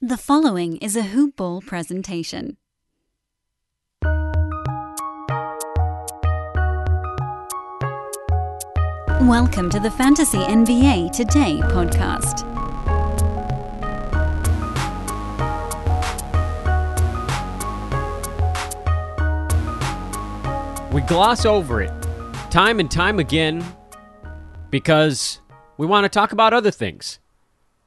The following is a Hoop Ball presentation. Welcome to the Fantasy NBA Today podcast. We gloss over it time and time again because we want to talk about other things.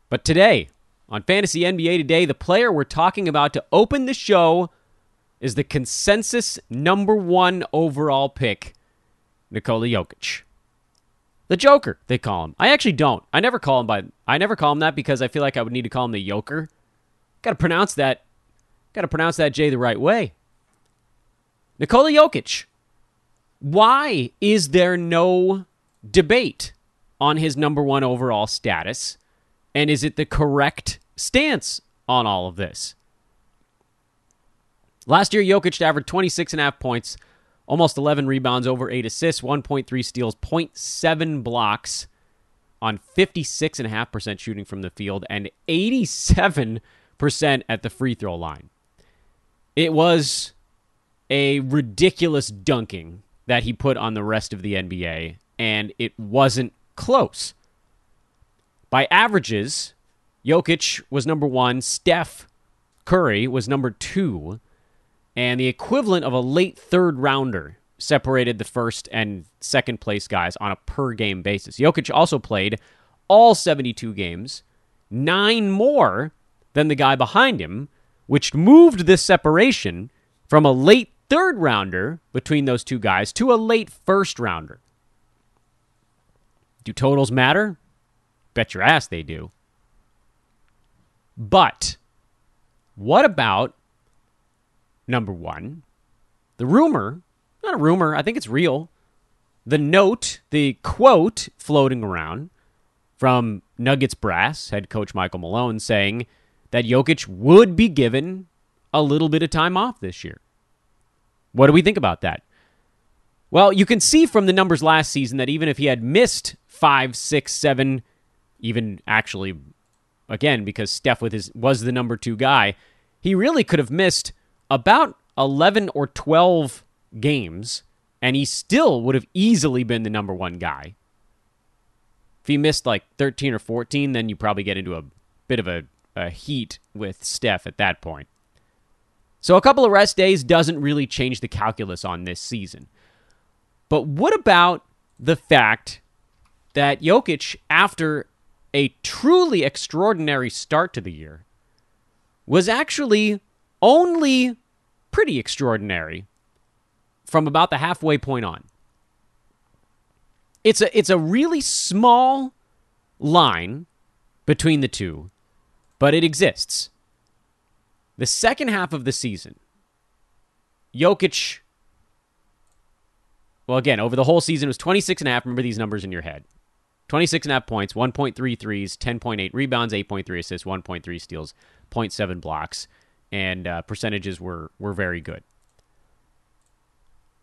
But today, on Fantasy NBA Today, the player we're talking about to open the show is the consensus number one overall pick, Nikola Jokic. The Joker, they call him. I actually don't. I never call him by I never call him that because I feel like I would need to call him the Joker. Gotta pronounce that gotta pronounce that J the right way. Nikola Jokic. Why is there no debate on his number one overall status? And is it the correct stance on all of this? Last year, Jokic averaged 26.5 points, almost 11 rebounds, over 8 assists, 1.3 steals, 0.7 blocks on 56.5% shooting from the field and 87% at the free throw line. It was a ridiculous dunking that he put on the rest of the NBA, and it wasn't close. By averages, Jokic was number one, Steph Curry was number two, and the equivalent of a late third rounder separated the first and second place guys on a per game basis. Jokic also played all 72 games, nine more than the guy behind him, which moved this separation from a late third rounder between those two guys to a late first rounder. Do totals matter? Bet your ass they do. But what about number one? The rumor, not a rumor, I think it's real. The note, the quote floating around from Nuggets brass, head coach Michael Malone, saying that Jokic would be given a little bit of time off this year. What do we think about that? Well, you can see from the numbers last season that even if he had missed five, six, seven, even actually, again, because Steph with his was the number two guy, he really could have missed about eleven or twelve games, and he still would have easily been the number one guy. If he missed like thirteen or fourteen, then you probably get into a bit of a, a heat with Steph at that point. So a couple of rest days doesn't really change the calculus on this season. But what about the fact that Jokic, after a truly extraordinary start to the year, was actually only pretty extraordinary from about the halfway point on. It's a it's a really small line between the two, but it exists. The second half of the season, Jokic well, again, over the whole season, was 26 and a half. Remember these numbers in your head. 26 and a half points, 1.3 threes, 10.8 rebounds, 8.3 assists, 1.3 steals, 0.7 blocks, and uh, percentages were, were very good.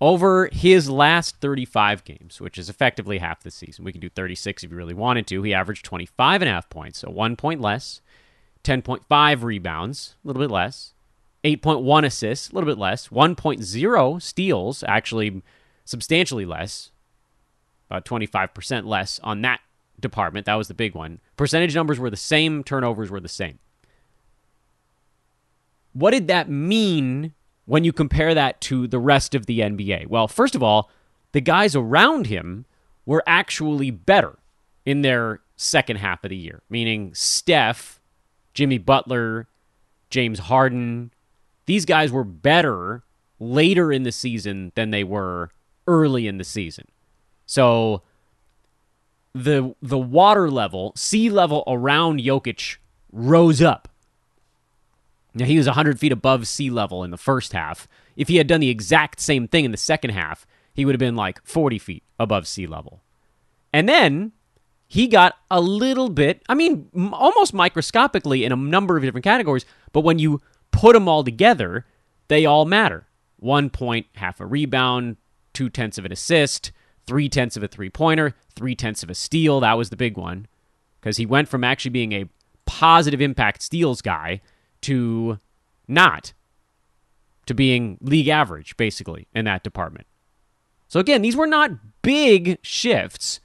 Over his last 35 games, which is effectively half the season, we can do 36 if you really wanted to, he averaged 25 and a half points, so one point less, 10.5 rebounds, a little bit less, 8.1 assists, a little bit less, 1.0 steals, actually substantially less, Uh, about 25% less on that department. That was the big one. Percentage numbers were the same, turnovers were the same. What did that mean when you compare that to the rest of the NBA? Well, first of all, the guys around him were actually better in their second half of the year, meaning Steph, Jimmy Butler, James Harden. These guys were better later in the season than they were early in the season. So the the water level, sea level around Jokic rose up. Now he was 100 feet above sea level in the first half. If he had done the exact same thing in the second half, he would have been like 40 feet above sea level. And then he got a little bit, I mean, almost microscopically in a number of different categories, but when you put them all together, they all matter. One point, half a rebound, two tenths of an assist, three tenths of a three pointer, three tenths of a steal. That was the big one because he went from actually being a positive impact steals guy to not, to being league average, basically, in that department. So again, these were not big shifts,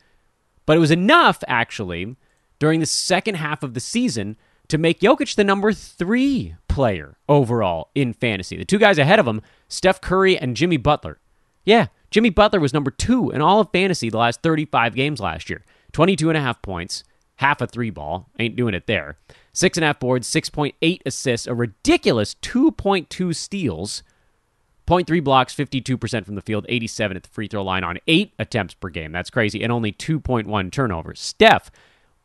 but it was enough, actually, during the second half of the season to make Jokic the number three player overall in fantasy. The two guys ahead of him, Steph Curry and Jimmy Butler. Yeah, Jimmy Butler was number two in all of fantasy the last 35 games last year. 22 and a half points, half a three ball. Ain't doing it there. Six and a half boards, 6.8 assists, a ridiculous 2.2 steals, 0.3 blocks, 52% from the field, 87 at the free throw line on eight attempts per game. That's crazy. And only 2.1 turnovers. Steph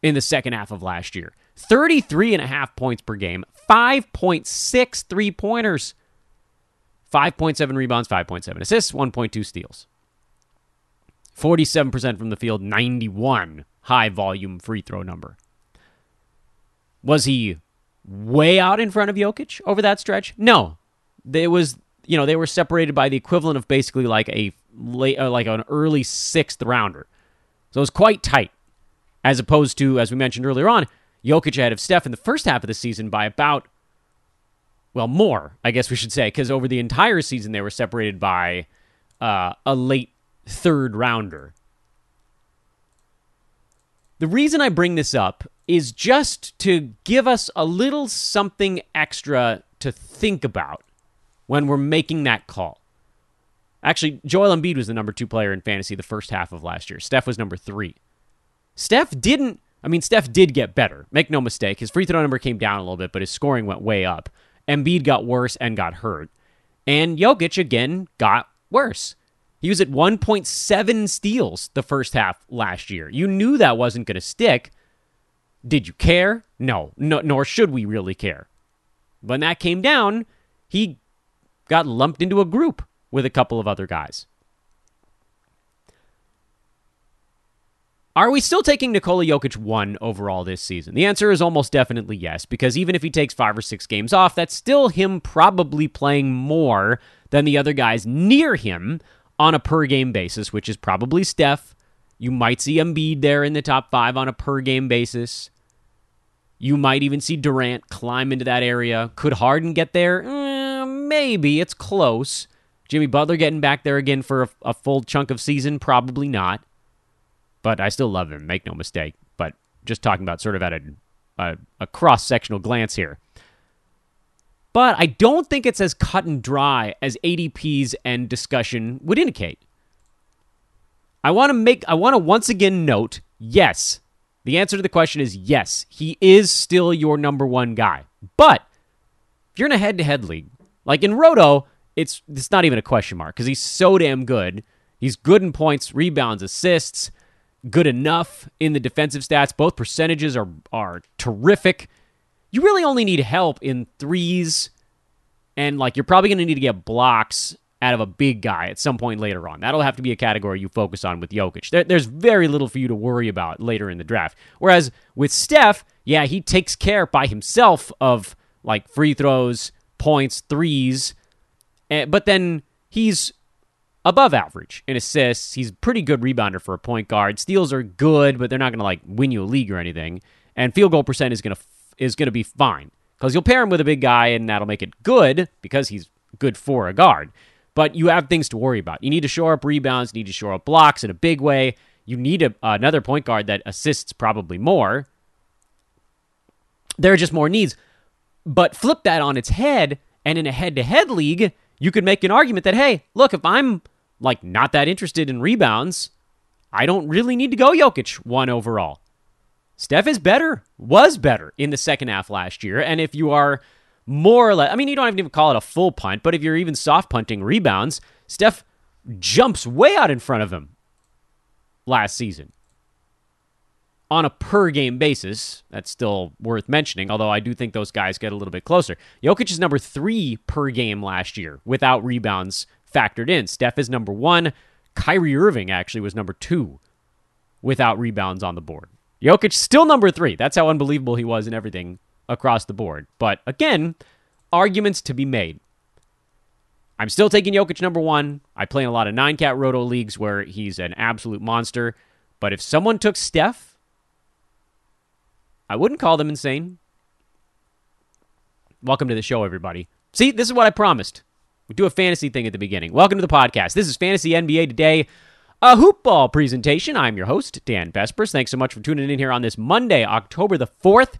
in the second half of last year, 33 and a half points per game, 5.6 three pointers, 5.7 rebounds, 5.7 assists, 1.2 steals. 47% from the field, 91 high volume free throw number. Was he way out in front of Jokic over that stretch? No. It was, you know, they were separated by the equivalent of basically like a late, uh, like an early sixth rounder. So it was quite tight, as opposed to, as we mentioned earlier on, Jokic ahead of Steph in the first half of the season by about well, more, I guess we should say, because over the entire season they were separated by uh, a late third rounder. The reason I bring this up is just to give us a little something extra to think about when we're making that call. Actually, Joel Embiid was the number two player in fantasy the first half of last year. Steph was number three. Steph didn't, I mean, Steph did get better. Make no mistake. His free throw number came down a little bit, but his scoring went way up. Embiid got worse and got hurt. And Jokic again got worse. He was at 1.7 steals the first half last year. You knew that wasn't going to stick. Did you care? No, no, nor should we really care. When that came down, he got lumped into a group with a couple of other guys. Are we still taking Nikola Jokic one overall this season? The answer is almost definitely yes, because even if he takes five or six games off, that's still him probably playing more than the other guys near him on a per game basis, which is probably Steph. You might see Embiid there in the top five on a per game basis. You might even see Durant climb into that area. Could Harden get there? Eh, maybe. It's close. Jimmy Butler getting back there again for a, a full chunk of season? Probably not but I still love him. Make no mistake. But just talking about sort of at a, a, a cross sectional glance here. But I don't think it's as cut and dry as ADP's and discussion would indicate. I want to make I want to once again note, yes. The answer to the question is yes. He is still your number 1 guy. But if you're in a head-to-head league, like in Roto, it's it's not even a question mark cuz he's so damn good. He's good in points, rebounds, assists good enough in the defensive stats. Both percentages are are terrific. You really only need help in threes, and like you're probably going to need to get blocks out of a big guy at some point later on. That'll have to be a category you focus on with Jokic. There, there's very little for you to worry about later in the draft. Whereas with Steph, yeah, he takes care by himself of like free throws, points, threes, eh, but then he's above average in assists. He's a pretty good rebounder for a point guard. Steals are good, but they're not going to like win you a league or anything. And field goal percent is going to is going to be fine because you'll pair him with a big guy, and that'll make it good because he's good for a guard. But you have things to worry about. You need to shore up rebounds. You need to shore up blocks in a big way. You need a, another point guard that assists probably more. There are just more needs. But flip that on its head, and in a head to head league, you could make an argument that, hey, look, if I'm like not that interested in rebounds, I don't really need to go Jokic one overall. Steph is better, was better in the second half last year. And if you are more or less, I mean, you don't even call it a full punt, but if you're even soft punting rebounds, Steph jumps way out in front of him last season. On a per game basis, that's still worth mentioning, although I do think those guys get a little bit closer. Jokic is number three per game last year without rebounds factored in. Steph is number one. Kyrie Irving actually was number two without rebounds on the board. Jokic still number three. That's how unbelievable he was in everything across the board. But again, arguments to be made. I'm still taking Jokic number one. I play in a lot of nine cat roto leagues where he's an absolute monster. But if someone took Steph, I wouldn't call them insane. welcome to the show, everybody. See, this is what I promised. We do a fantasy thing at the beginning. Welcome to the podcast. This is Fantasy NBA Today, a hoopball presentation. I'm your host, Dan Besbris. Thanks so much for tuning in here on this Monday, October the 4th.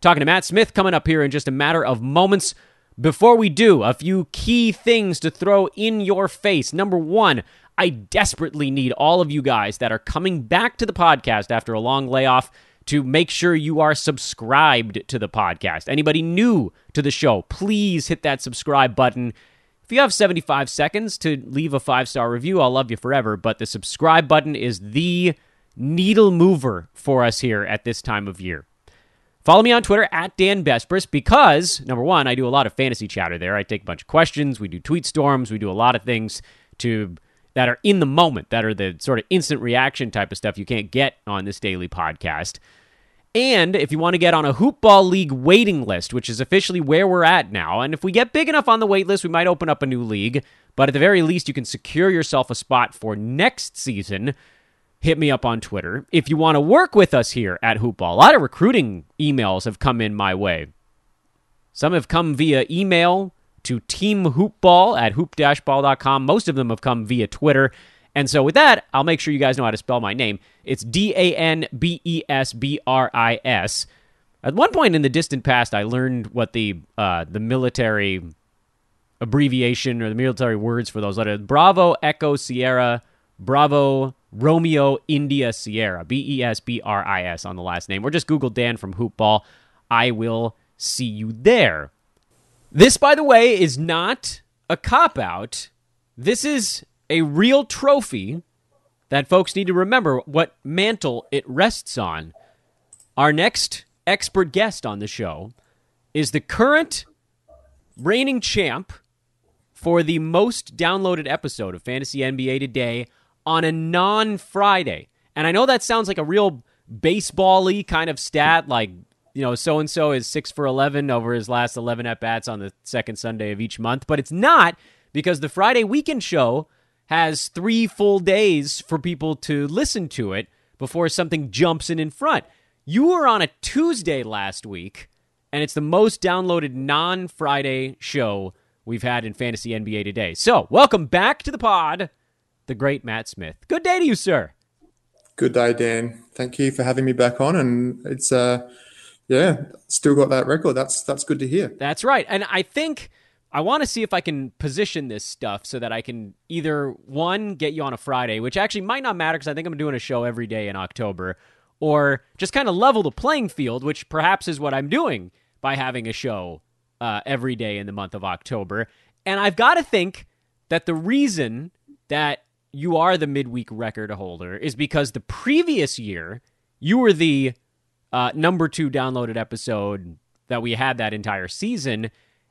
Talking to Matt Smith coming up here in just a matter of moments. Before we do, a few key things to throw in your face. Number one, I desperately need all of you guys that are coming back to the podcast after a long layoff to make sure you are subscribed to the podcast. Anybody new to the show, please hit that subscribe button. If you have 75 seconds to leave a five star review, I'll love you forever. But the subscribe button is the needle mover for us here at this time of year. Follow me on Twitter at Dan Besbris because, number one, I do a lot of fantasy chatter there. I take a bunch of questions, we do tweet storms, we do a lot of things to that are in the moment, that are the sort of instant reaction type of stuff you can't get on this daily podcast. And if you want to get on a Hoopball League waiting list, which is officially where we're at now, and if we get big enough on the wait list, we might open up a new league. But at the very least, you can secure yourself a spot for next season. Hit me up on Twitter. If you want to work with us here at Hoopball, a lot of recruiting emails have come in my way. Some have come via email to teamhoopball at hoop-ball.com. Most of them have come via Twitter. And so with that, I'll make sure you guys know how to spell my name. It's D A N B E S B R I S. At one point in the distant past, I learned what the uh, the military abbreviation or the military words for those letters: Bravo, Echo, Sierra, Bravo, Romeo, India, Sierra. B E S B R I S on the last name. Or just Google Dan from Hoopball. I will see you there. This, by the way, is not a cop out. This is a real trophy that folks need to remember what mantle it rests on. Our next expert guest on the show is the current reigning champ for the most downloaded episode of Fantasy NBA Today on a non Friday. And I know that sounds like a real baseball y kind of stat, like, you know, so and so is six for 11 over his last 11 at bats on the second Sunday of each month. But it's not because the Friday weekend show has three full days for people to listen to it before something jumps in in front. You were on a Tuesday last week, and it's the most downloaded non Friday show we've had in Fantasy NBA today. So, welcome back to the pod, the great Matt Smith. Good day to you, sir. Good day, Dan. Thank you for having me back on, and it's uh, yeah, still got that record. That's that's good to hear. That's right, and I think I want to see if I can position this stuff so that I can either one get you on a Friday, which actually might not matter because I think I'm doing a show every day in October, or just kind of level the playing field, which perhaps is what I'm doing by having a show uh, every day in the month of October. And I've got to think that the reason that you are the midweek record holder is because the previous year you were the uh, number two downloaded episode that we had that entire season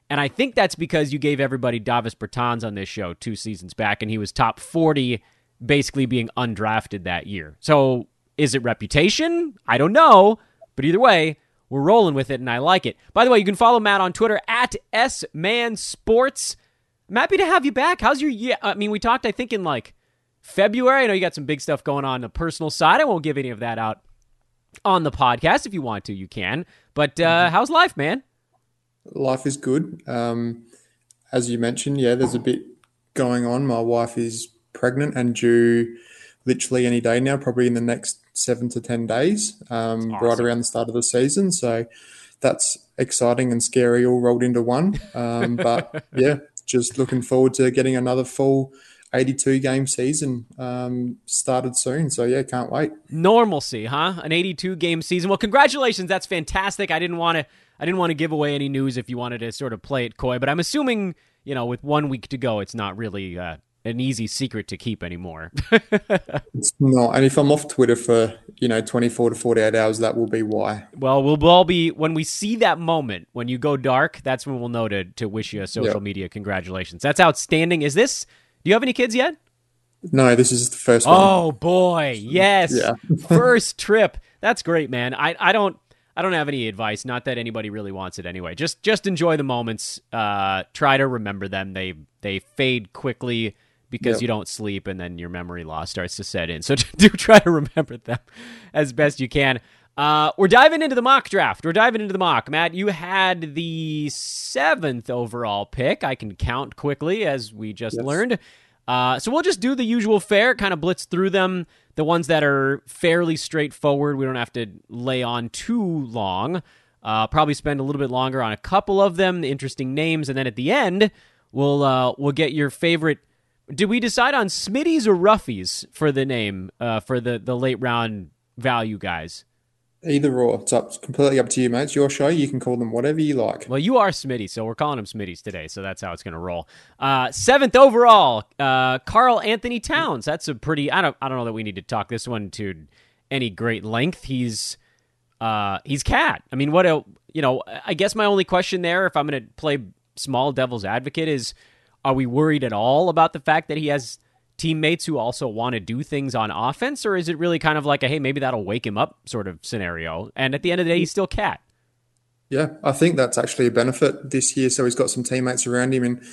and I think that's because you gave everybody Davis Bertans on this show two seasons back, and he was top 40, basically being undrafted that year. So is it reputation? I don't know. But either way, we're rolling with it, and I like it. By the way, you can follow Matt on Twitter at SManSports. I'm happy to have you back. How's your year? I mean, we talked, I think, in like February. I know you got some big stuff going on, on the personal side. I won't give any of that out on the podcast. If you want to, you can. But uh, mm-hmm. how's life, man? Life is good. Um, as you mentioned, yeah, there's a bit going on. My wife is pregnant and due literally any day now, probably in the next seven to 10 days, um, awesome. right around the start of the season. So that's exciting and scary all rolled into one. Um, but yeah, just looking forward to getting another full 82 game season um, started soon. So yeah, can't wait. Normalcy, huh? An 82 game season. Well, congratulations. That's fantastic. I didn't want to I didn't want to give away any news if you wanted to sort of play it coy, but I'm assuming, you know, with one week to go, it's not really uh, an easy secret to keep anymore. it's not. And if I'm off Twitter for, you know, 24 to 48 hours, that will be why. Well, we'll all be, when we see that moment, when you go dark, that's when we'll know to, to wish you a social yep. media congratulations. That's outstanding. Is this, do you have any kids yet? No, this is the first one. Oh boy, yes. yeah. first trip. That's great, man. I, I don't I don't have any advice. Not that anybody really wants it anyway. Just just enjoy the moments. Uh, try to remember them. They they fade quickly because yep. you don't sleep, and then your memory loss starts to set in. So do try to remember them as best you can. Uh, we're diving into the mock draft. We're diving into the mock. Matt, you had the seventh overall pick. I can count quickly as we just yes. learned. Uh, so we'll just do the usual fare, kind of blitz through them. The ones that are fairly straightforward, we don't have to lay on too long. Uh, probably spend a little bit longer on a couple of them, the interesting names, and then at the end, we'll uh, we'll get your favorite. Did we decide on Smitties or Ruffies for the name uh, for the the late round value guys? Either or. It's up completely up to you, mate. It's your show. You can call them whatever you like. Well, you are Smitty, so we're calling him Smitties today. So that's how it's going to roll. Uh, seventh overall, uh, Karl-Anthony Towns. That's a pretty. I don't. I don't know that we need to talk this one to any great length. He's uh, he's KAT. I mean, what a you know. I guess my only question there, if I'm going to play small devil's advocate, is: Are we worried at all about the fact that he has teammates who also want to do things on offense, or is it really kind of like a hey, maybe that'll wake him up sort of scenario? And at the end of the day, he's still KAT. Yeah, I think that's actually a benefit this year. So he's got some teammates around him and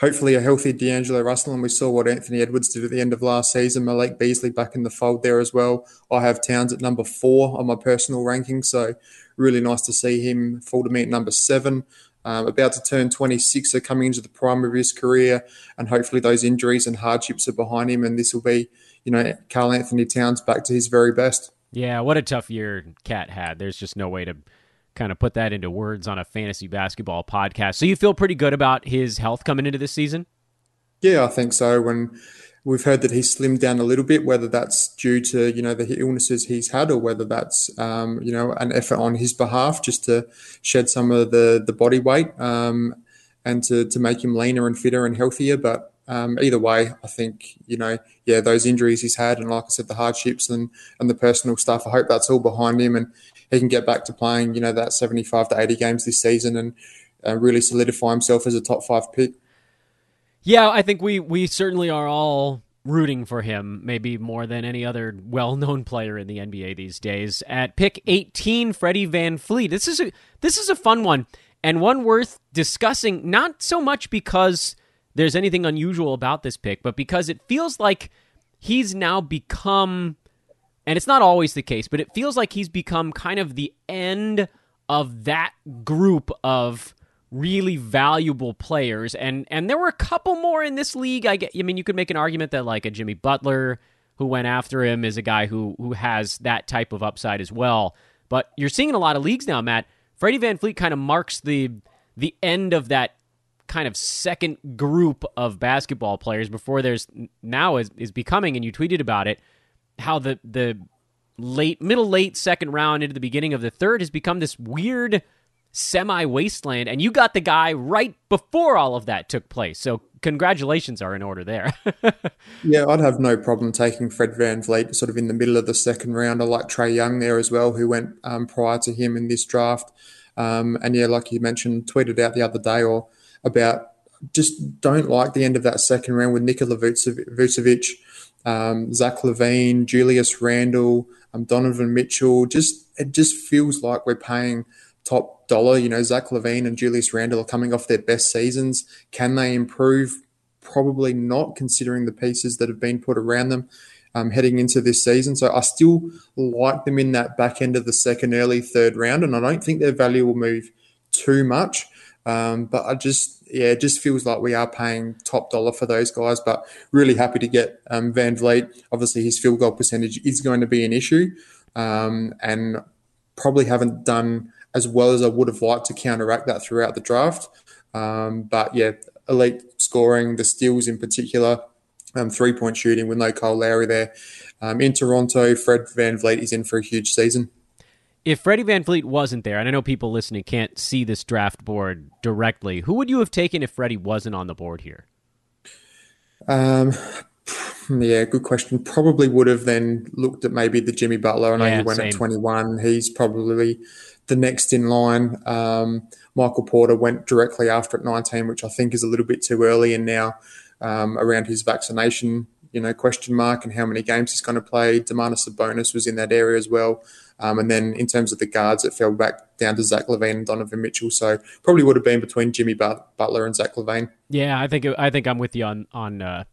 hopefully a healthy D'Angelo Russell. And we saw what Anthony Edwards did at the end of last season. Malik Beasley back in the fold there as well. I have Towns at number four on my personal ranking. So really nice to see him fall to me at number seven um, about to turn 26, are coming into the prime of his career, and hopefully those injuries and hardships are behind him, and this will be, you know, Karl-Anthony Towns back to his very best. Yeah, what a tough year KAT had. There's just no way to kind of put that into words on a fantasy basketball podcast. So you feel pretty good about his health coming into this season? Yeah, I think so. When We've heard that he's slimmed down a little bit, whether that's due to you know the illnesses he's had, or whether that's um, you know an effort on his behalf just to shed some of the the body weight um, and to to make him leaner and fitter and healthier. But um, either way, I think you know yeah those injuries he's had, and like I said, the hardships and and the personal stuff. I hope that's all behind him, and he can get back to playing you know that seventy five to eighty games this season and uh, really solidify himself as a top five pick. Yeah, I think we we certainly are all rooting for him, maybe more than any other well-known player in the NBA these days. At pick 18, Freddie VanVleet. This is a this is a fun one and one worth discussing not so much because there's anything unusual about this pick, but because it feels like he's now become and it's not always the case, but it feels like he's become kind of the end of that group of really valuable players, and and there were a couple more in this league. I get, I mean, you could make an argument that like a Jimmy Butler who went after him is a guy who who has that type of upside as well. But you're seeing in a lot of leagues now, Matt. Freddie VanVleet kind of marks the the end of that kind of second group of basketball players before there's now is, is becoming and you tweeted about it how the the late middle late second round into the beginning of the third has become this weird semi wasteland, and you got the guy right before all of that took place. So congratulations are in order there. yeah, I'd have no problem taking Fred Van VanVleet sort of in the middle of the second round. I like Trae Young there as well, who went um, prior to him in this draft. Um, and yeah, like you mentioned, tweeted out the other day or about just don't like the end of that second round with Nikola Vucevic, um, Zach LaVine, Julius Randle, um, Donovan Mitchell. Just it just feels like we're paying – top dollar. You know, Zach LaVine and Julius Randle are coming off their best seasons. Can they improve? Probably not, considering the pieces that have been put around them um, heading into this season. So I still like them in that back end of the second, early third round, and I don't think their value will move too much. Um, but I just, yeah, it just feels like we are paying top dollar for those guys. But really happy to get um, VanVleet. Obviously, his field goal percentage is going to be an issue, um, and probably haven't done as well as I would have liked to counteract that throughout the draft. Um, but yeah, elite scoring, the steals in particular, um, three point shooting with no Kyle Lowry there. Um, in Toronto, Fred VanVleet is in for a huge season. If Freddie VanVleet wasn't there, and I know people listening can't see this draft board directly, who would you have taken if Freddie wasn't on the board here? Um, yeah, good question. Probably would have then looked at maybe the Jimmy Butler. I know yeah, he went same. at 21. He's probably the next in line. Um, Michael Porter went directly after at 19, which I think is a little bit too early. And now um, around his vaccination, you know, question mark and how many games he's going to play. Domantas Sabonis was in that area as well. Um, and then in terms of the guards, it fell back down to Zach LaVine and Donovan Mitchell. So probably would have been between Jimmy Butler and Zach LaVine. Yeah, I think I think I'm with you on on uh,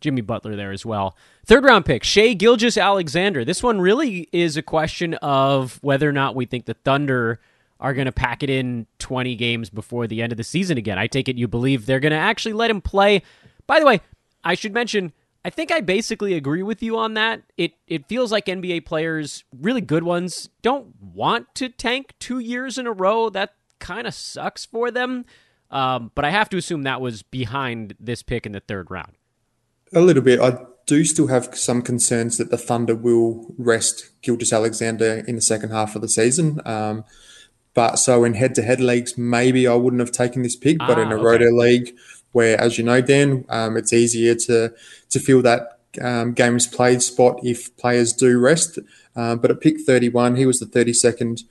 Jimmy Butler there as well. Third round pick, Shai Gilgeous-Alexander. This one really is a question of whether or not we think the Thunder are going to pack it in 20 games before the end of the season again. I take it you believe they're going to actually let him play. By the way, I should mention I think I basically agree with you on that. It it feels like NBA players, really good ones, don't want to tank 2 years in a row. That kind of sucks for them. Um, but I have to assume that was behind this pick in the third round. A little bit. I do still have some concerns that the Thunder will rest Gilgeous-Alexander in the second half of the season. Um, but so in head-to-head leagues, maybe I wouldn't have taken this pick. But Ah, in a okay. roto league, where as you know, Dan, um, it's easier to to fill that um, games played spot if players do rest. Uh, but at pick 31, he was the 32nd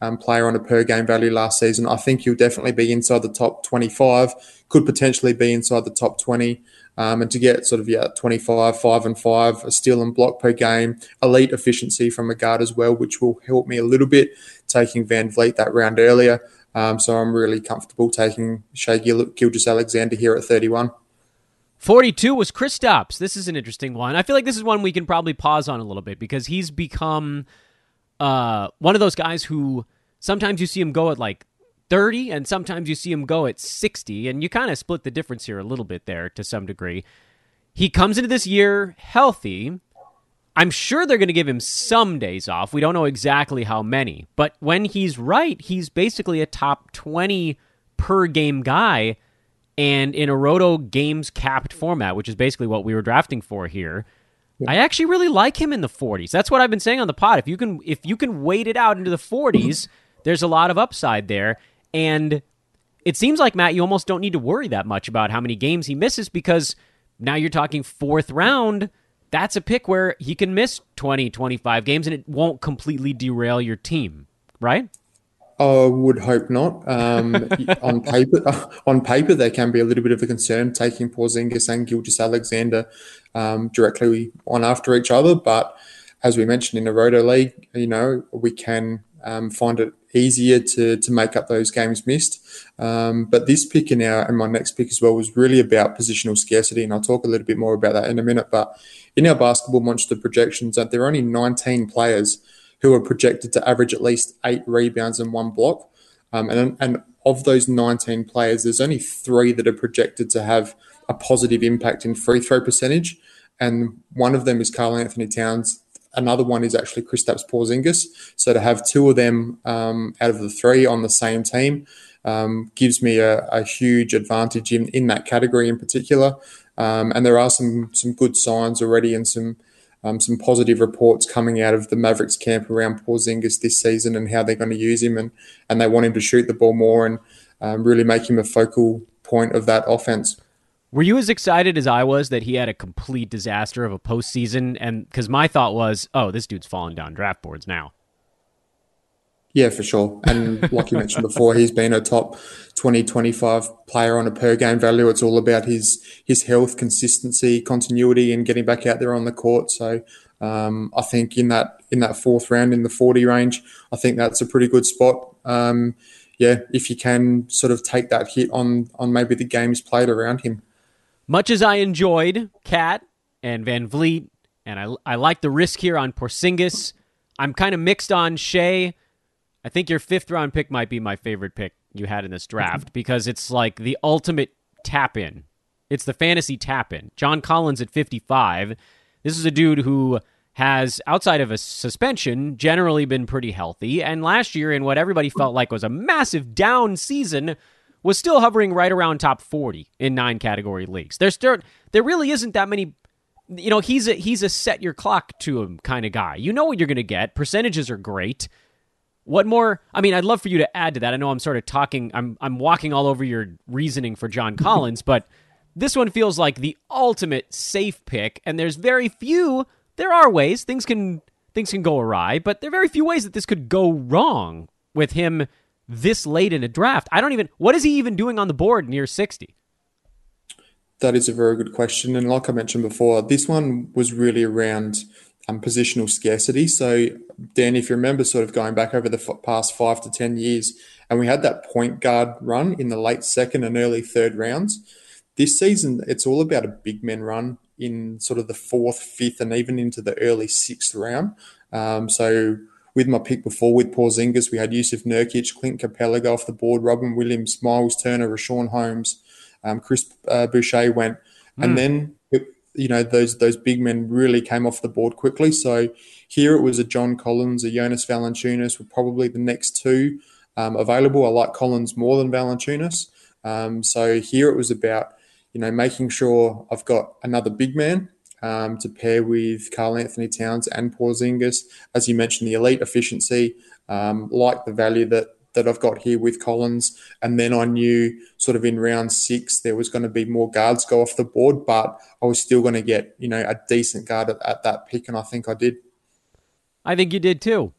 um, player on a per game value last season. I think he'll definitely be inside the top 25, could potentially be inside the top 20. Um, and to get sort of, yeah, 25, 5 and 5, a steal and block per game, elite efficiency from a guard as well, which will help me a little bit taking VanVleet that round earlier. Um, so I'm really comfortable taking Shai Gil- Gilgeous-Alexander here at 31. 42 was Kristaps. This is an interesting one. I feel like this is one we can probably pause on a little bit because he's become uh, one of those guys who sometimes you see him go at like 30 and sometimes you see him go at 60 and you kind of split the difference here a little bit there to some degree. He comes into this year healthy. I'm sure they're going to give him some days off. We don't know exactly how many, but when he's right, he's basically a top 20 per game guy and in a roto games capped format, which is basically what we were drafting for here. I actually really like him in the 40s. That's what I've been saying on the pod. If you can if you can wait it out into the 40s, there's a lot of upside there and it seems like Matt you almost don't need to worry that much about how many games he misses because now you're talking fourth round. That's a pick where he can miss 20, 25 games and it won't completely derail your team, right? I would hope not. Um, on paper, on paper, there can be a little bit of a concern taking Porzingis and Gilgeous-Alexander um, directly on after each other. But as we mentioned in the Roto League, you know, we can um, find it easier to to make up those games missed. Um, but this pick in our and my next pick as well was really about positional scarcity, and I'll talk a little bit more about that in a minute. But in our basketball monster projections, that there are only 19 players who are projected to average at least eight rebounds and one block. Um, and, and of those 19 players, there's only three that are projected to have a positive impact in free throw percentage. And one of them is Karl-Anthony Towns. Another one is actually Kristaps Porzingis. So to have two of them um, out of the three on the same team um, gives me a, a huge advantage in, in that category in particular. Um, and there are some some good signs already and some um, some positive reports coming out of the Mavericks camp around Porzingis this season and how they're going to use him and and they want him to shoot the ball more and um, really make him a focal point of that offense. Were you as excited as I was that he had a complete disaster of a postseason? And because my thought was, oh, this dude's falling down draft boards now. Yeah, for sure. And like you mentioned before, he's been a top 20, 25 player on a per game value. It's all about his his health, consistency, continuity, and getting back out there on the court. So um, I think in that in that fourth round in the 40 range, I think that's a pretty good spot. Um, yeah, if you can sort of take that hit on on maybe the games played around him. Much as I enjoyed KAT and VanVleet, and I, I like the risk here on Porzingis, I'm kind of mixed on Shai. I think your fifth round pick might be my favorite pick you had in this draft because it's like the ultimate tap in. It's the fantasy tap in. John Collins at 55. This is a dude who has, outside of a suspension, generally been pretty healthy. And last year, in what everybody felt like was a massive down season, was still hovering right around top 40 in nine category leagues. There's still, there really isn't that many. You know, he's a he's a set your clock to him kind of guy. You know what you're going to get. Percentages are great. What more? I mean, I'd love for you to add to that. I know I'm sort of talking. I'm I'm walking all over your reasoning for John Collins, but this one feels like the ultimate safe pick. And there's very few. There are ways things can things can go awry, but there are very few ways that this could go wrong with him this late in a draft. I don't even. What is he even doing on the board near sixty? That is a very good question. And like I mentioned before, this one was really around um, positional scarcity. So, Dan, if you remember sort of going back over the f- past five to 10 years, and we had that point guard run in the late second and early third rounds. This season, it's all about a big men run in sort of the fourth, fifth, and even into the early sixth round. Um, so with my pick before with Porzingis, we had Jusuf Nurkic, Clint Capela go off the board, Robert Williams, Miles Turner, Richaun Holmes, um, Chris uh, Boucher went, mm. and hmm. then it, you know those those big men really came off the board quickly. So here it was a John Collins, a Jonas Valanciunas were probably the next two um, available. I like Collins more than Valanciunas. Um, so here it was about you know making sure I've got another big man um, to pair with Karl-Anthony Towns and Porzingis. As you mentioned, the elite efficiency, um, like the value that that I've got here with Collins. And then I knew sort of in round six there was going to be more guards go off the board, but I was still going to get you know a decent guard at, at that pick, and I think I did. I think you did too.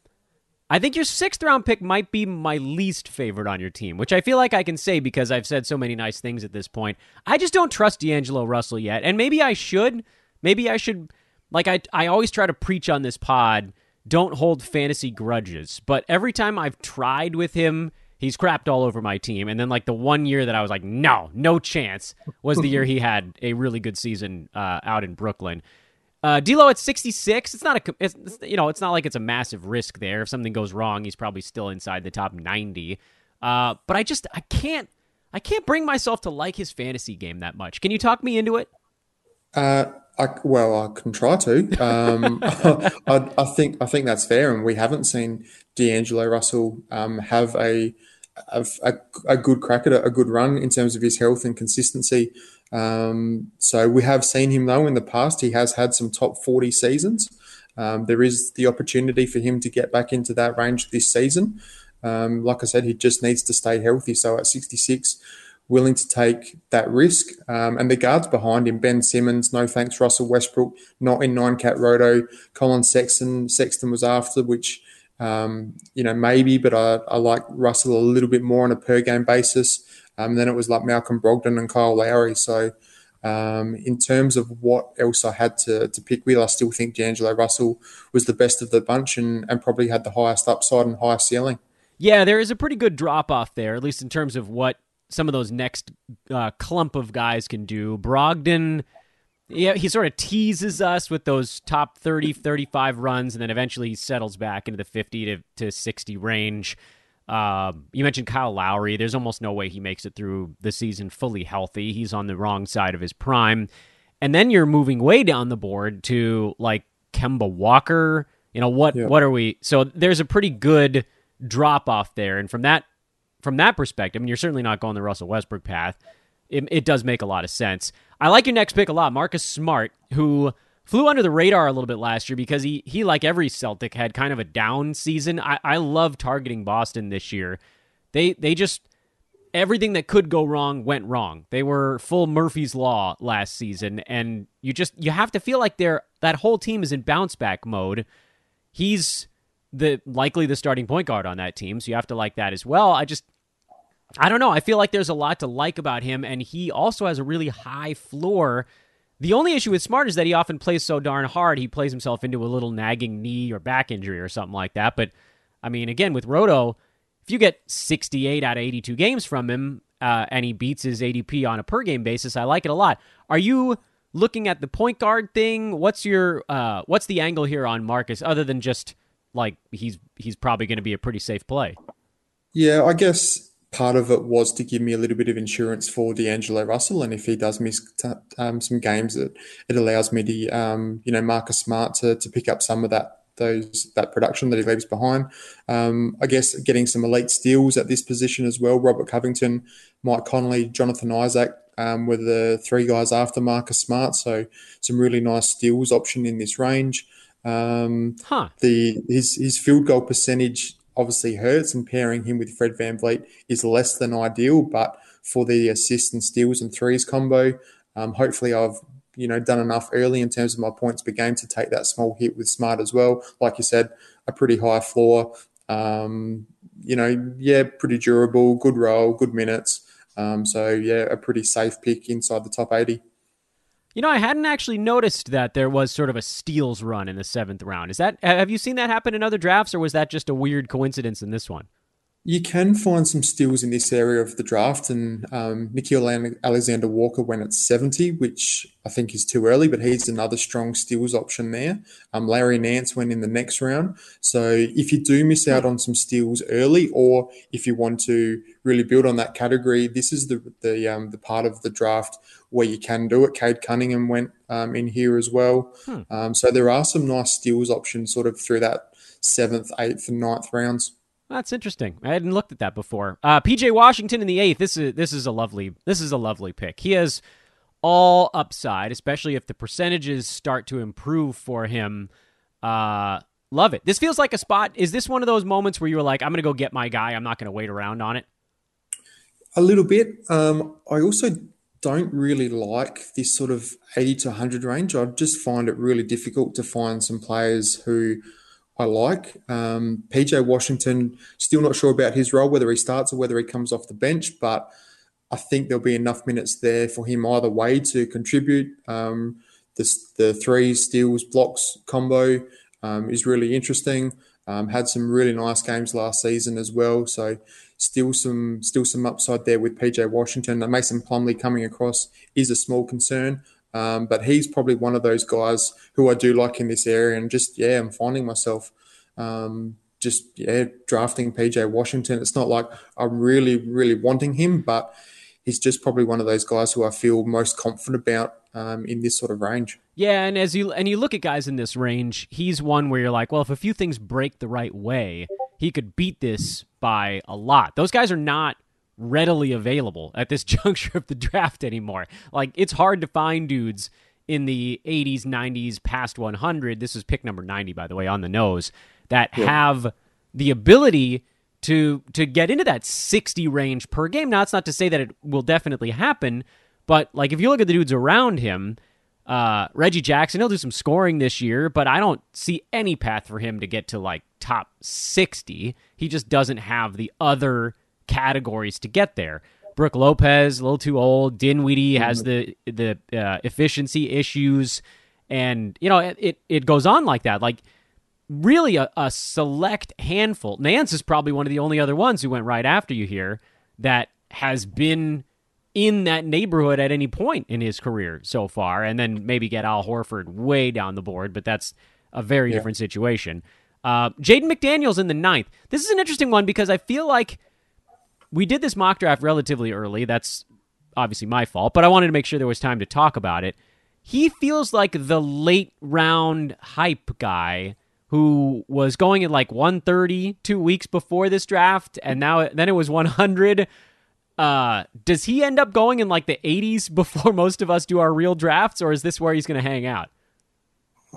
I think your sixth round pick might be my least favorite on your team, which I feel like I can say because I've said so many nice things at this point. I just don't trust D'Angelo Russell yet, and maybe I should. Maybe I should. Like I, I always try to preach on this pod. Don't hold fantasy grudges, but every time I've tried with him, he's crapped all over my team. And then like the one year that I was like, no, no chance, was the year he had a really good season uh, out in Brooklyn. Uh, D'Lo at 66. It's not a, it's, you know, it's not like it's a massive risk there. If something goes wrong, he's probably still inside the top 90. Uh, but I just, I can't, I can't bring myself to like his fantasy game that much. Can you talk me into it? Uh, I, well, I can try to. Um, I, I, think I think that's fair, and we haven't seen D'Angelo Russell um, have a, a, a good crack at a, a good run in terms of his health and consistency. Um, so we have seen him though in the past. He has had some top 40 seasons. Um, there is the opportunity for him to get back into that range this season. Um, like I said, he just needs to stay healthy. So at 66, willing to take that risk. Um, and the guards behind him, Ben Simmons, no thanks, Russell Westbrook, not in nine cat roto. Collin Sexton, Sexton was after, which, um, you know, maybe, but I, I like Russell a little bit more on a per game basis. Um, then it was like Malcolm Brogdon and Kyle Lowry. So um, in terms of what else I had to, to pick with, I still think D'Angelo Russell was the best of the bunch and, and probably had the highest upside and highest ceiling. Yeah, there is a pretty good drop off there, at least in terms of what some of those next uh, clump of guys can do. Brogdon, yeah, he sort of teases us with those top 30, 35 runs, and then eventually he settles back into the 50 to, to 60 range. Um, you mentioned Kyle Lowry. There's almost no way he makes it through the season fully healthy. He's on the wrong side of his prime. And then you're moving way down the board to like Kemba Walker. You know what? Yeah. What are we? So there's a pretty good drop off there, and from that from that perspective, I mean, you're certainly not going the Russell Westbrook path. It, it does make a lot of sense. I like your next pick a lot, Marcus Smart, who flew under the radar a little bit last year because he he like every Celtic had kind of a down season. I, I love targeting Boston this year. They they just everything that could go wrong went wrong. They were full Murphy's law last season, and you just you have to feel like they're that whole team is in bounce back mode. He's the likely the starting point guard on that team, so you have to like that as well. I just I don't know. I feel like there's a lot to like about him, and he also has a really high floor the only issue with Smart is that he often plays so darn hard, he plays himself into a little nagging knee or back injury or something like that. But, I mean, again, with Roto, if you get 68 out of 82 games from him uh, and he beats his ADP on a per game basis, I like it a lot. Are you looking at the point guard thing? What's your uh, what's the angle here on Marcus other than just like he's he's probably going to be a pretty safe play? Yeah, I guess part of it was to give me a little bit of insurance for D'Angelo Russell, and if he does miss t- um, some games, it, it allows me to um, you know Marcus Smart to, to pick up some of that those that production that he leaves behind. Um, I guess getting some elite steals at this position as well. Robert Covington, Mike Conley, Jonathan Isaac um, were the three guys after Marcus Smart, so some really nice steals option in this range. Um, huh. The his his field goal percentage obviously hurts, and pairing him with Fred VanVleet is less than ideal. But for the assists and steals and threes combo, um, hopefully I've you know done enough early in terms of my points per game to take that small hit with Smart as well. Like you said, a pretty high floor. Um, you know, yeah, pretty durable, good role, good minutes. Um, so yeah, a pretty safe pick inside the top eighty. You know, I hadn't actually noticed that there was sort of a steals run in the seventh round. Is that have you seen that happen in other drafts, or was that just a weird coincidence in this one? You can find some steals in this area of the draft, and um, Nickeil Alexander Walker went at 70, which I think is too early, but he's another strong steals option there. Um, Larry Nance went in the next round. So if you do miss out on some steals early, or if you want to really build on that category, this is the the um, the part of the draft where you can do it. Cade Cunningham went um, in here as well. Hmm. Um, so there are some nice steals options sort of through that seventh, eighth, and ninth rounds. That's interesting. I hadn't looked at that before. Uh, PJ Washington in the eighth. This is this is a lovely this is a lovely pick. He has all upside, especially if the percentages start to improve for him. Uh, love it. This feels like a spot. Is this one of those moments where you were like, I'm going to go get my guy. I'm not going to wait around on it. A little bit. Um, I also don't really like this sort of 80 to 100 range. I just find it really difficult to find some players who I like. Um, PJ Washington, still not sure about his role, whether he starts or whether he comes off the bench, but I think there'll be enough minutes there for him either way to contribute. Um, the, the three steals blocks combo um, is really interesting. Um, had some really nice games last season as well, so still some still some upside there with PJ Washington. Mason Plumlee coming across is a small concern. Um, but he's probably one of those guys who I do like in this area, and just yeah, I'm finding myself um, just yeah drafting PJ Washington. It's not like I'm really really wanting him, but he's just probably one of those guys who I feel most confident about um, in this sort of range. Yeah, and as you and you look at guys in this range, he's one where you're like, well, if a few things break the right way, he could beat this by a lot. Those guys are not readily available at this juncture of the draft anymore. Like it's hard to find dudes in the 80s, 90s, past 100. This is pick number 90 by the way on the nose that yeah. have the ability to to get into that 60 range per game. Now, it's not to say that it will definitely happen, but like if you look at the dudes around him, uh, Reggie Jackson, he'll do some scoring this year, but I don't see any path for him to get to like top 60. He just doesn't have the other categories to get there. Brook Lopez, a little too old. Dinwiddie has the the uh, efficiency issues, and you know it it goes on like that. Like really, a, a select handful. Nance is probably one of the only other ones who went right after you here that has been in that neighborhood at any point in his career so far, and then maybe get Al Horford way down the board, but that's a very yeah. different situation. Uh, Jaden McDaniels in the ninth. This is an interesting one because I feel like we did this mock draft relatively early. That's obviously my fault, but I wanted to make sure there was time to talk about it. He feels like the late round hype guy who was going at like 130 two weeks before this draft, and now then it was 100. Uh, does he end up going in like the 80s before most of us do our real drafts, or is this where he's going to hang out?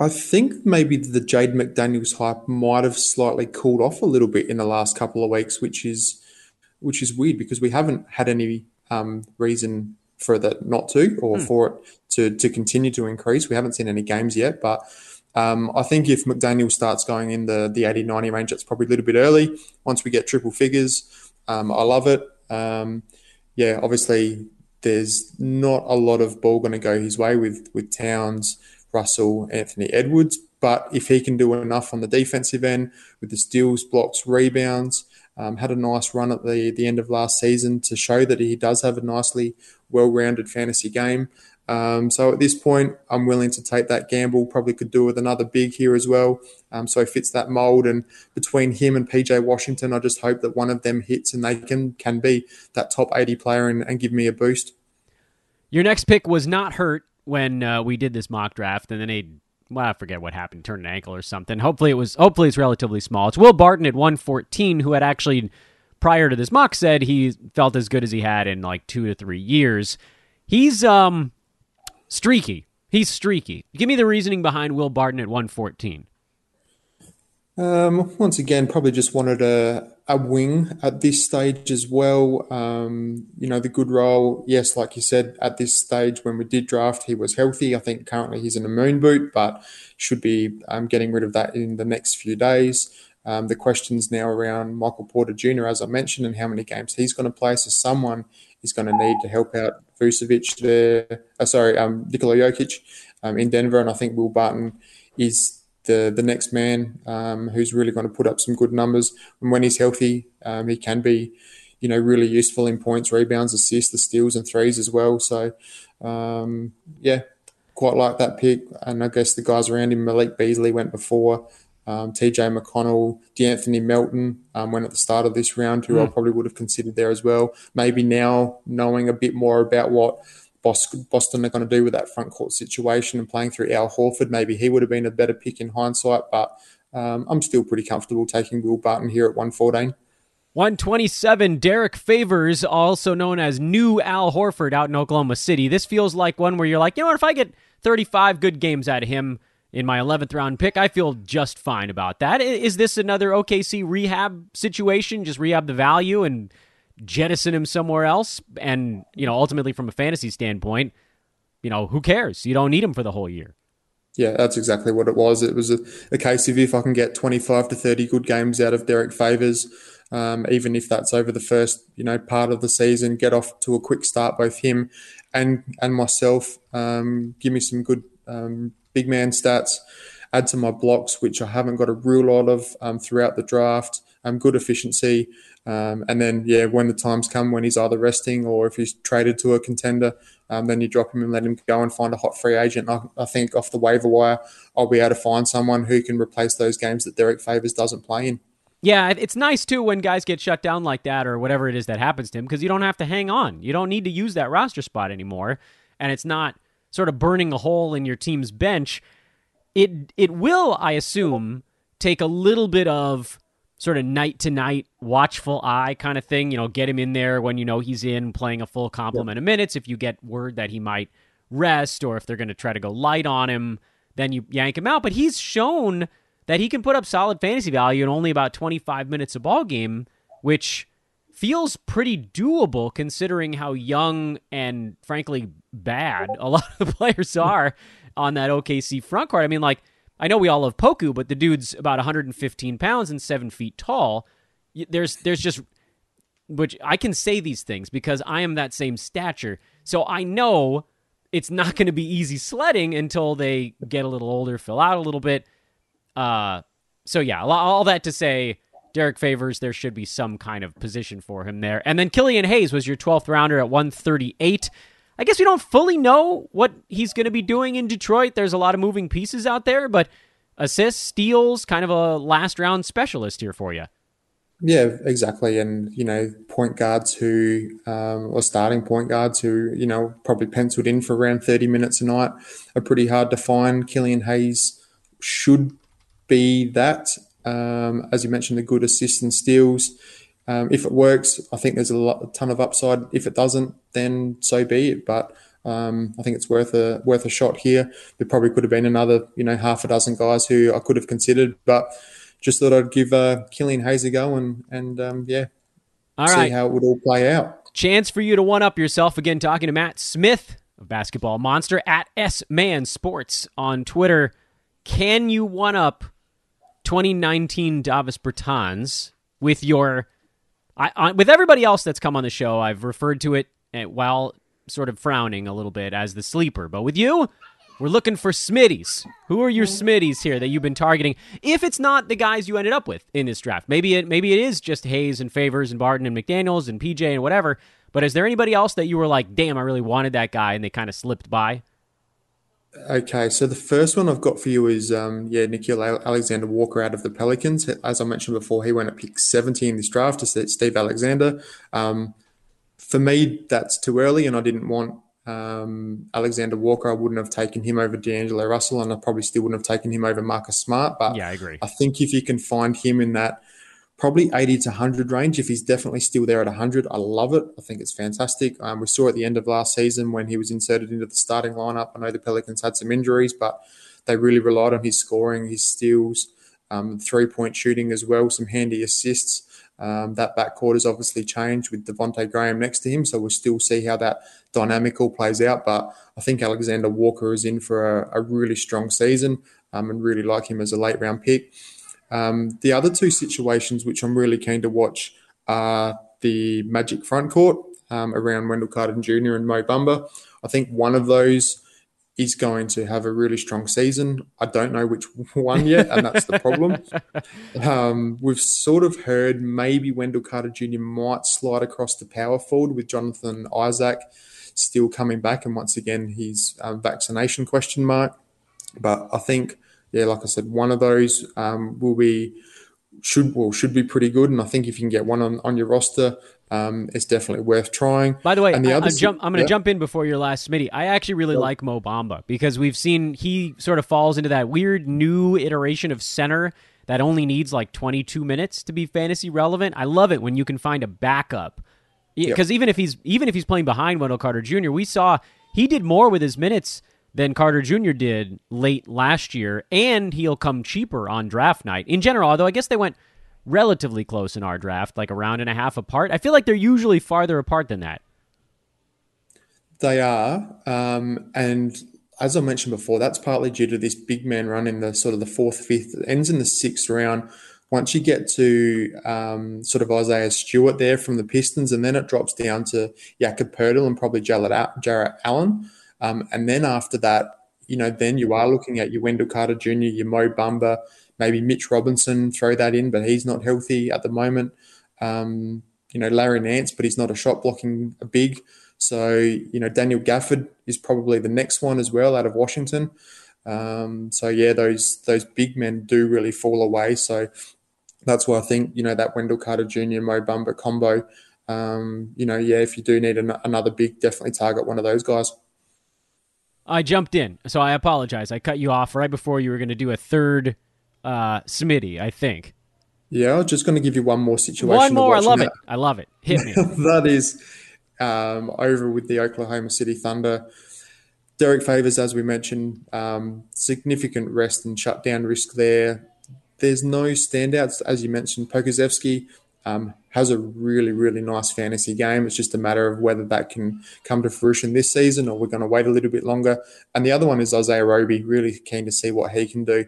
I think maybe the Jade McDaniels hype might have slightly cooled off a little bit in the last couple of weeks, which is which is weird because we haven't had any um, reason for that not to or hmm. for it to to continue to increase. We haven't seen any games yet, but um, I think if McDaniel starts going in the the 80 90 range, that's probably a little bit early. Once we get triple figures, um, I love it. Um, yeah, obviously there's not a lot of ball going to go his way with with Towns, Russell, Anthony Edwards, but if he can do enough on the defensive end with the steals, blocks, rebounds, um, had a nice run at the, the end of last season to show that he does have a nicely well rounded fantasy game. Um, so at this point, I'm willing to take that gamble. Probably could do with another big here as well. Um, so he fits that mold. And between him and PJ Washington, I just hope that one of them hits and they can can be that top 80 player and, and give me a boost. Your next pick was not hurt when uh, we did this mock draft, and then he well, I forget what happened, turned an ankle or something. Hopefully it was hopefully it's relatively small. It's Will Barton at 114 who had actually prior to this mock said he felt as good as he had in like 2 to 3 years. He's um streaky. He's streaky. Give me the reasoning behind Will Barton at 114. Um, once again, probably just wanted a, a wing at this stage as well. Um, you know, the good role, yes, like you said, at this stage when we did draft, he was healthy. I think currently he's in a moon boot, but should be um, getting rid of that in the next few days. Um, the questions now around Michael Porter Jr., as I mentioned, and how many games he's going to play. So someone is going to need to help out Vucevic there. Uh, sorry, um, Nikola Jokic um, in Denver, and I think Will Barton is the the next man um, who's really going to put up some good numbers. And when he's healthy, um, he can be, you know, really useful in points, rebounds, assists, the steals and threes as well. So, um, yeah, quite like that pick. And I guess the guys around him, Malik Beasley went before. Um, TJ McConnell, De'Anthony Melton um, went at the start of this round, who mm. I hmm. probably would have considered there as well. Maybe now knowing a bit more about what Boston are going to do with that front court situation and playing through Al Horford. Maybe he would have been a better pick in hindsight, but um, I'm still pretty comfortable taking Will Barton here at 114. 127, Derrick Favors, also known as New Al Horford out in Oklahoma City. This feels like one where you're like, you know what, if I get 35 good games out of him in my 11th round pick, I feel just fine about that. Is this another OKC rehab situation? Just rehab the value and jettison him somewhere else. And, you know, ultimately from a fantasy standpoint, you know, who cares? You don't need him for the whole year. Yeah, that's exactly what it was. It was a, a case of if I can get 25 to 30 good games out of Derrick Favors, um, even if that's over the first, you know, part of the season, get off to a quick start, both him and and myself. Um, give me some good um, big man stats. Add to my blocks, which I haven't got a real lot of um, throughout the draft. Um, good efficiency, um, and then, yeah, when the times come when he's either resting or if he's traded to a contender, um, then you drop him and let him go and find a hot free agent. I, I, think off the waiver wire, I'll be able to find someone who can replace those games that Derrick Favors doesn't play in. Yeah, it's nice too when guys get shut down like that or whatever it is that happens to him because you don't have to hang on. You don't need to use that roster spot anymore, and it's not sort of burning a hole in your team's bench. It it will, I assume, take a little bit of sort of night to night watchful eye kind of thing. You know, get him in there when you know he's in playing a full complement of minutes. If you get word that he might rest or if they're going to try to go light on him, then you yank him out. But he's shown that he can put up solid fantasy value in only about 25 minutes a ball game, which feels pretty doable considering how young and frankly bad a lot of the players are on that OKC front court. I mean, like I know we all love Poku, but the dude's about 115 pounds and seven feet tall. There's there's just which I can say these things because I am that same stature. So I know it's not going to be easy sledding until they get a little older, fill out a little bit. Uh, so yeah, all that to say, Derrick Favors, there should be some kind of position for him there. And then Killian Hayes was your 12th rounder at 138. I guess we don't fully know what he's going to be doing in Detroit. There's a lot of moving pieces out there, but assists, steals, kind of a last round specialist here for you. Yeah, exactly. And, you know, point guards who, um, or starting point guards who, you know, probably penciled in for around 30 minutes a night are pretty hard to find. Killian Hayes should be that. Um, as you mentioned, the good assists and steals. Um, if it works, I think there's a, lot, a ton of upside. If it doesn't, then so be it. But um, I think it's worth a worth a shot here. There probably could have been another, you know, half a dozen guys who I could have considered, but just thought I'd give uh, Killian Hayes a go and and um, yeah, all see right. how it would all play out. Chance for you to one up yourself again. Talking to Matt Smith of Basketball Monster at S Man Sports on Twitter. Can you one up 2019 Davis Bertans with your I, I, with everybody else that's come on the show, I've referred to it eh, while sort of frowning a little bit as the sleeper. But with you, we're looking for Smitties. Who are your Smitties here that you've been targeting? If it's not the guys you ended up with in this draft, maybe it maybe it is just Hayes and Favors and Barton and McDaniel's and PJ and whatever. But is there anybody else that you were like, damn, I really wanted that guy, and they kind of slipped by? Okay, so the first one I've got for you is um, yeah, Nickeil Alexander Walker out of the Pelicans. As I mentioned before, he went at pick 70 in this draft to Steve Alexander. Um, for me, that's too early, and I didn't want um, Alexander Walker. I wouldn't have taken him over D'Angelo Russell, and I probably still wouldn't have taken him over Marcus Smart. But yeah, I agree. I think if you can find him in that probably 80 to 100 range. If he's definitely still there at 100, I love it. I think it's fantastic. Um, we saw at the end of last season when he was inserted into the starting lineup. I know the Pelicans had some injuries, but they really relied on his scoring, his steals, um, three point shooting as well, some handy assists. Um, that backcourt has obviously changed with Devonte Graham next to him, so we'll still see how that dynamic all plays out. But I think Alexander Walker is in for a, a really strong season um, and really like him as a late round pick. Um, the other two situations which I'm really keen to watch are the Magic front court um, around Wendell Carter Jr. and Mo Bamba. I think one of those is going to have a really strong season. I don't know which one yet, and that's the problem. um, we've sort of heard maybe Wendell Carter Jr. might slide across the power forward with Jonathan Isaac still coming back, and once again his um, vaccination question mark. But I think, yeah, like I said, one of those um, will be should well should be pretty good, and I think if you can get one on, on your roster, um, it's definitely worth trying. By the way, and the I, other, I'm, jump, I'm going to yeah. jump in before your last Smitty. I actually really yeah. like Mo Bamba because we've seen he sort of falls into that weird new iteration of center that only needs like 22 minutes to be fantasy relevant. I love it when you can find a backup because even if he's even if he's playing behind Wendell Carter Jr., we saw he did more with his minutes than Carter Jr. did late last year, and he'll come cheaper on draft night in general. Although I guess they went relatively close in our draft, like a round and a half apart. I feel like they're usually farther apart than that. They are, um, and as I mentioned before, that's partly due to this big man run in the sort of the fourth, fifth, ends in the sixth round. Once you get to um, sort of Isaiah Stewart there from the Pistons, and then it drops down to Jakob Poeltl and probably Jarrett Allen. Um, and then after that, you know, then you are looking at your Wendell Carter Jr., your Mo Bamba, maybe Mitch Robinson, throw that in, but he's not healthy at the moment. Um, you know, Larry Nance, but he's not a shot blocking big. So, you know, Daniel Gafford is probably the next one as well out of Washington. Um, so yeah, those those big men do really fall away. So that's why I think you know that Wendell Carter Jr. Mo Bamba combo. Um, you know, yeah, if you do need an, another big, definitely target one of those guys. I jumped in, so I apologize. I cut you off right before you were going to do a third uh, Smitty, I think. Yeah, I was just going to give you one more situation. One more. I love it. I love it. Hit me. that is um, over with the Oklahoma City Thunder. Derrick Favors, as we mentioned, um, significant rest and shutdown risk there. There's no standouts, as you mentioned. Pokusevski um, has a really, really nice fantasy game. It's just a matter of whether that can come to fruition this season or we're going to wait a little bit longer. And the other one is Isaiah Roby. Really keen to see what he can do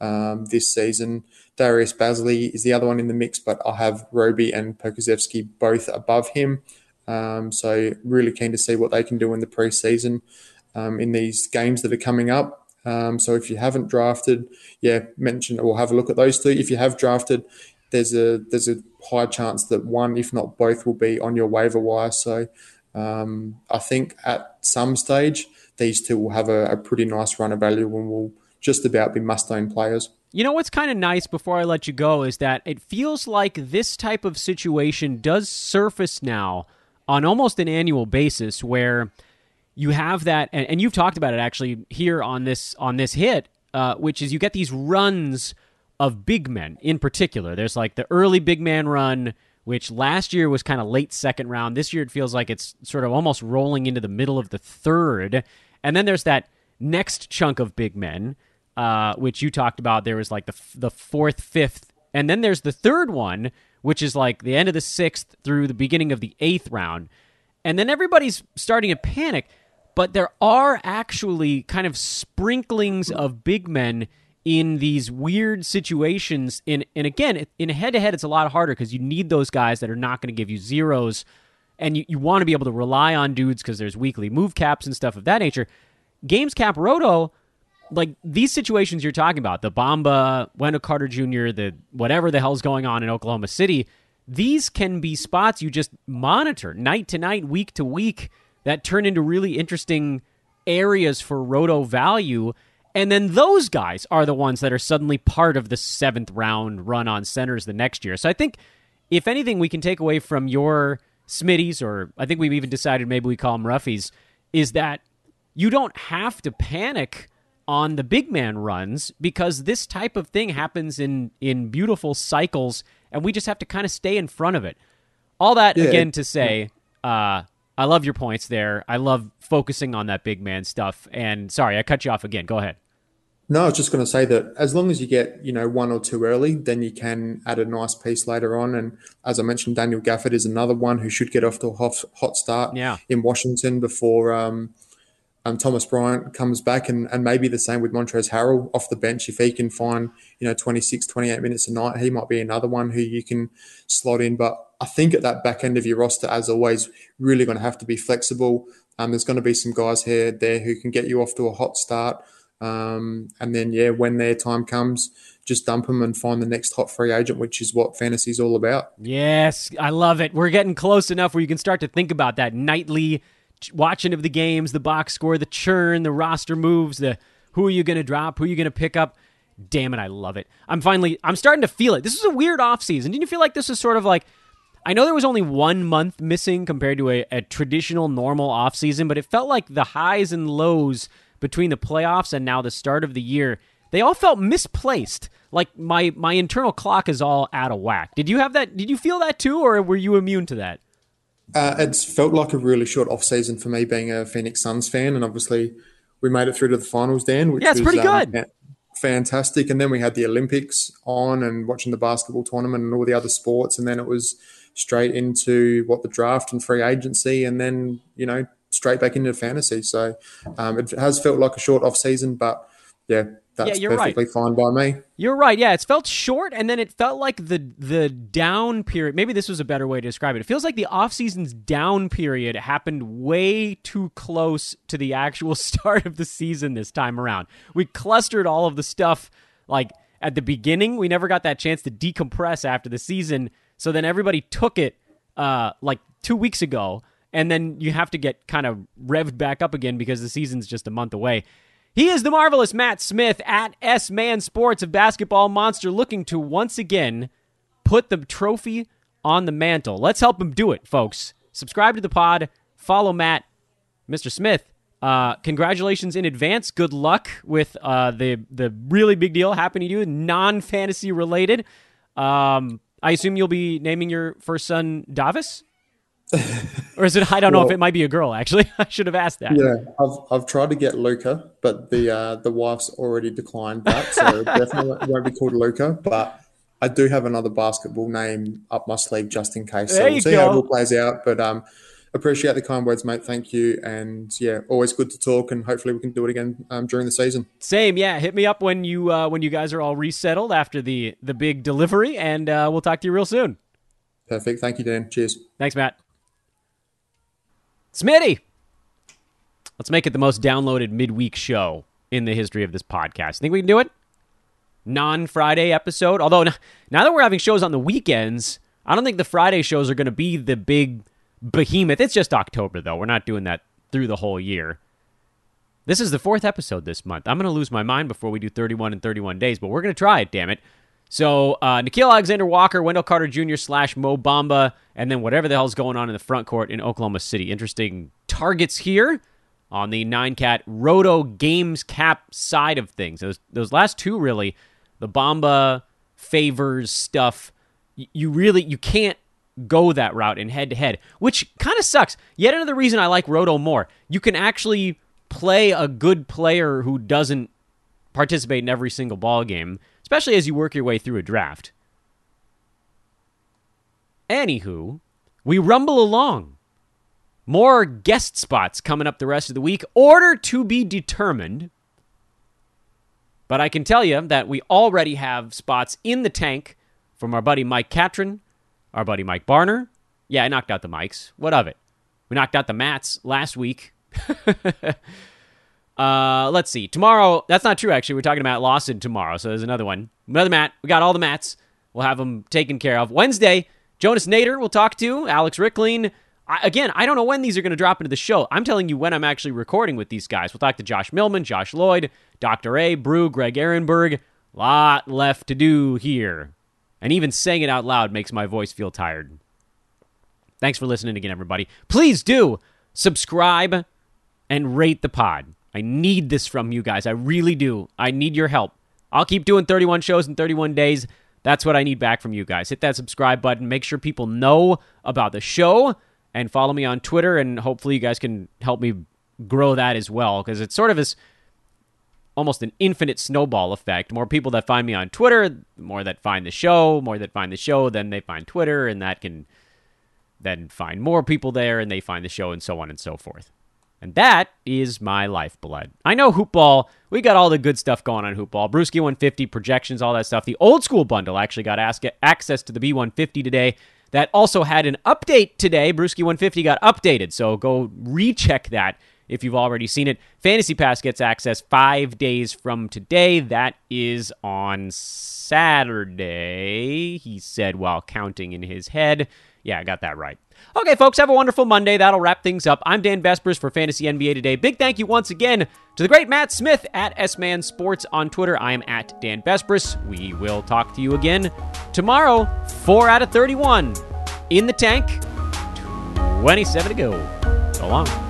um, this season. Darius Bazley is the other one in the mix, but I'll have Roby and Pokusevski both above him. Um, so really keen to see what they can do in the preseason um, in these games that are coming up. Um, so if you haven't drafted, yeah, mention or have a look at those two. If you have drafted, there's a there's a high chance that one, if not both, will be on your waiver wire. So um, I think at some stage these two will have a, a pretty nice run of value and will just about be must own players. You know what's kind of nice before I let you go is that it feels like this type of situation does surface now on almost an annual basis where you have that and, and you've talked about it actually here on this on this hit uh, which is you get these runs of big men in particular there's like the early big man run which last year was kind of late second round this year it feels like it's sort of almost rolling into the middle of the third and then there's that next chunk of big men uh, which you talked about. There was like the the fourth, fifth, and then there's the third one, which is like the end of the sixth through the beginning of the eighth round, and then everybody's starting to panic. But there are actually kind of sprinklings of big men in these weird situations. In and again, in a head to head, it's a lot harder because you need those guys that are not going to give you zeros, and you, you want to be able to rely on dudes because there's weekly move caps and stuff of that nature. Games Cap Roto like these situations you're talking about, the Bamba, Wendell Carter Jr., the whatever the hell's going on in Oklahoma City, these can be spots you just monitor night to night, week to week, that turn into really interesting areas for roto value. And then those guys are the ones that are suddenly part of the seventh round run on centers the next year. So I think, if anything, we can take away from your Smitties, or I think we've even decided maybe we call them Roughies, is that you don't have to panic on the big man runs because this type of thing happens in in beautiful cycles and we just have to kind of stay in front of it. All that yeah. again to say, uh, I love your points there. I love focusing on that big man stuff. And sorry, I cut you off again. Go ahead. No, I was just going to say that as long as you get, you know, one or two early, then you can add a nice piece later on. And as I mentioned, Daniel Gafford is another one who should get off to a hot, hot start yeah. in Washington before um, um, Thomas Bryant comes back and, and maybe the same with Montrezl Harrell off the bench. If he can find, you know, 26, 28 minutes a night, he might be another one who you can slot in. But I think at that back end of your roster, as always, really going to have to be flexible. Um, there's going to be some guys here there who can get you off to a hot start. Um, and then, yeah, when their time comes, just dump them and find the next hot free agent, which is what fantasy is all about. Yes, I love it. We're getting close enough where you can start to think about that nightly watching of the games, the box score, the churn, the roster moves, the who are you going to drop, who are you going to pick up. Damn it, I love it. I'm finally, I'm starting to feel it. This is a weird offseason. Didn't you feel like this was sort of like, I know there was only one month missing compared to a, a traditional normal offseason, but it felt like the highs and lows between the playoffs and now the start of the year, they all felt misplaced. Like my my internal clock is all out of whack. Did you have that? Did you feel that too, or were you immune to that? Uh, it's felt like a really short off season for me, being a Phoenix Suns fan, and obviously we made it through to the finals, Dan. Which yeah, it's was, pretty um, good. fantastic, and then we had the Olympics on, and watching the basketball tournament and all the other sports, and then it was straight into what the draft and free agency, and then you know straight back into fantasy. So um, it has felt like a short off season, but yeah, that's yeah, you're perfectly right. fine by me. You're right. Yeah, it's felt short, and then it felt like the the down period. Maybe this was a better way to describe it. It feels like the off season's down period happened way too close to the actual start of the season this time around. We clustered all of the stuff like at the beginning. We never got that chance to decompress after the season. So then everybody took it uh, like two weeks ago, and then you have to get kind of revved back up again because the season's just a month away. He is the marvelous Matt Smith at S Man Sports of Basketball Monster, looking to once again put the trophy on the mantle. Let's help him do it, folks. Subscribe to the pod, follow Matt, Mr. Smith. Uh, congratulations in advance. Good luck with uh, the the really big deal happening to you, non fantasy related. Um, I assume you'll be naming your first son Davis or is it? I don't know if it might be a girl. Actually, I should have asked that. Yeah, I've I've tried to get Luca, but the uh, the wife's already declined that, so it definitely won't be called Luca. But I do have another basketball name up my sleeve just in case. So There we'll you see how it all plays out. But um, appreciate the kind words, mate. Thank you, and yeah, always good to talk, and hopefully we can do it again um, during the season. Same, yeah. Hit me up when you uh, when you guys are all resettled after the the big delivery, and uh, we'll talk to you real soon. Perfect. Thank you, Dan. Cheers. Thanks, Matt. Smitty, let's make it the most downloaded midweek show in the history of this podcast. Think we can do it? Non Friday episode. Although now that we're having shows on the weekends, I don't think the Friday shows are going to be the big behemoth. It's just October, though. We're not doing that through the whole year. This is the fourth episode this month. I'm going to lose my mind before we do 31 and 31 days, but we're going to try it, damn it. So, uh, Nickeil Alexander Walker, Wendell Carter Jr. slash Mo Bamba, and then whatever the hell's going on in the front court in Oklahoma City. Interesting targets here on the nine cat roto games cap side of things. Those those last two really, the Bamba favors stuff. You really you can't go that route in head to head, which kind of sucks. Yet another reason I like roto more. You can actually play a good player who doesn't participate in every single ball game, especially as you work your way through a draft. Anywho, we rumble along. More guest spots coming up the rest of the week. Order to be determined. But I can tell you that we already have spots in the tank from our buddy Mike Catron, our buddy Mike Barner. Yeah, I knocked out the mics. What of it? We knocked out the mats last week. uh, let's see. Tomorrow, that's not true, actually. We're talking about Lawson tomorrow, so there's another one. Another mat. We got all the mats. We'll have them taken care of. Wednesday, Jonas Nader we'll talk to, Alex Rickling. I, again, I don't know when these are going to drop into the show. I'm telling you when I'm actually recording with these guys. We'll talk to Josh Millman, Josh Lloyd, Dr. A, Brew, Greg Ehrenberg. Lot left to do here. And even saying it out loud makes my voice feel tired. Thanks for listening again, everybody. Please do subscribe and rate the pod. I need this from you guys. I really do. I need your help. I'll keep doing 31 shows in 31 days. That's what I need back from you guys. Hit that subscribe button. Make sure people know about the show and follow me on Twitter. And hopefully, you guys can help me grow that as well because it's sort of this almost an infinite snowball effect. More people that find me on Twitter, more that find the show, more that find the show, then they find Twitter, and that can then find more people there, and they find the show, and so on and so forth. And that is my lifeblood. I know Hoopball, we got all the good stuff going on Hoopball. Brewski 150, projections, all that stuff. The old school bundle actually got ask- access to the B150 today. that also had an update today. Brewski 150 got updated, so go recheck that if you've already seen it. Fantasy Pass gets access five days from today. That is on Saturday, he said while counting in his head. Yeah, I got that right. Okay, folks, have a wonderful Monday. That'll wrap things up. I'm Dan Besbris for Fantasy NBA Today. Big thank you once again to the great Matt Smith at S-Man Sports on Twitter. I am at Dan Besbris. We will talk to you again tomorrow. Four out of 31 in the tank. 27 to go. So long.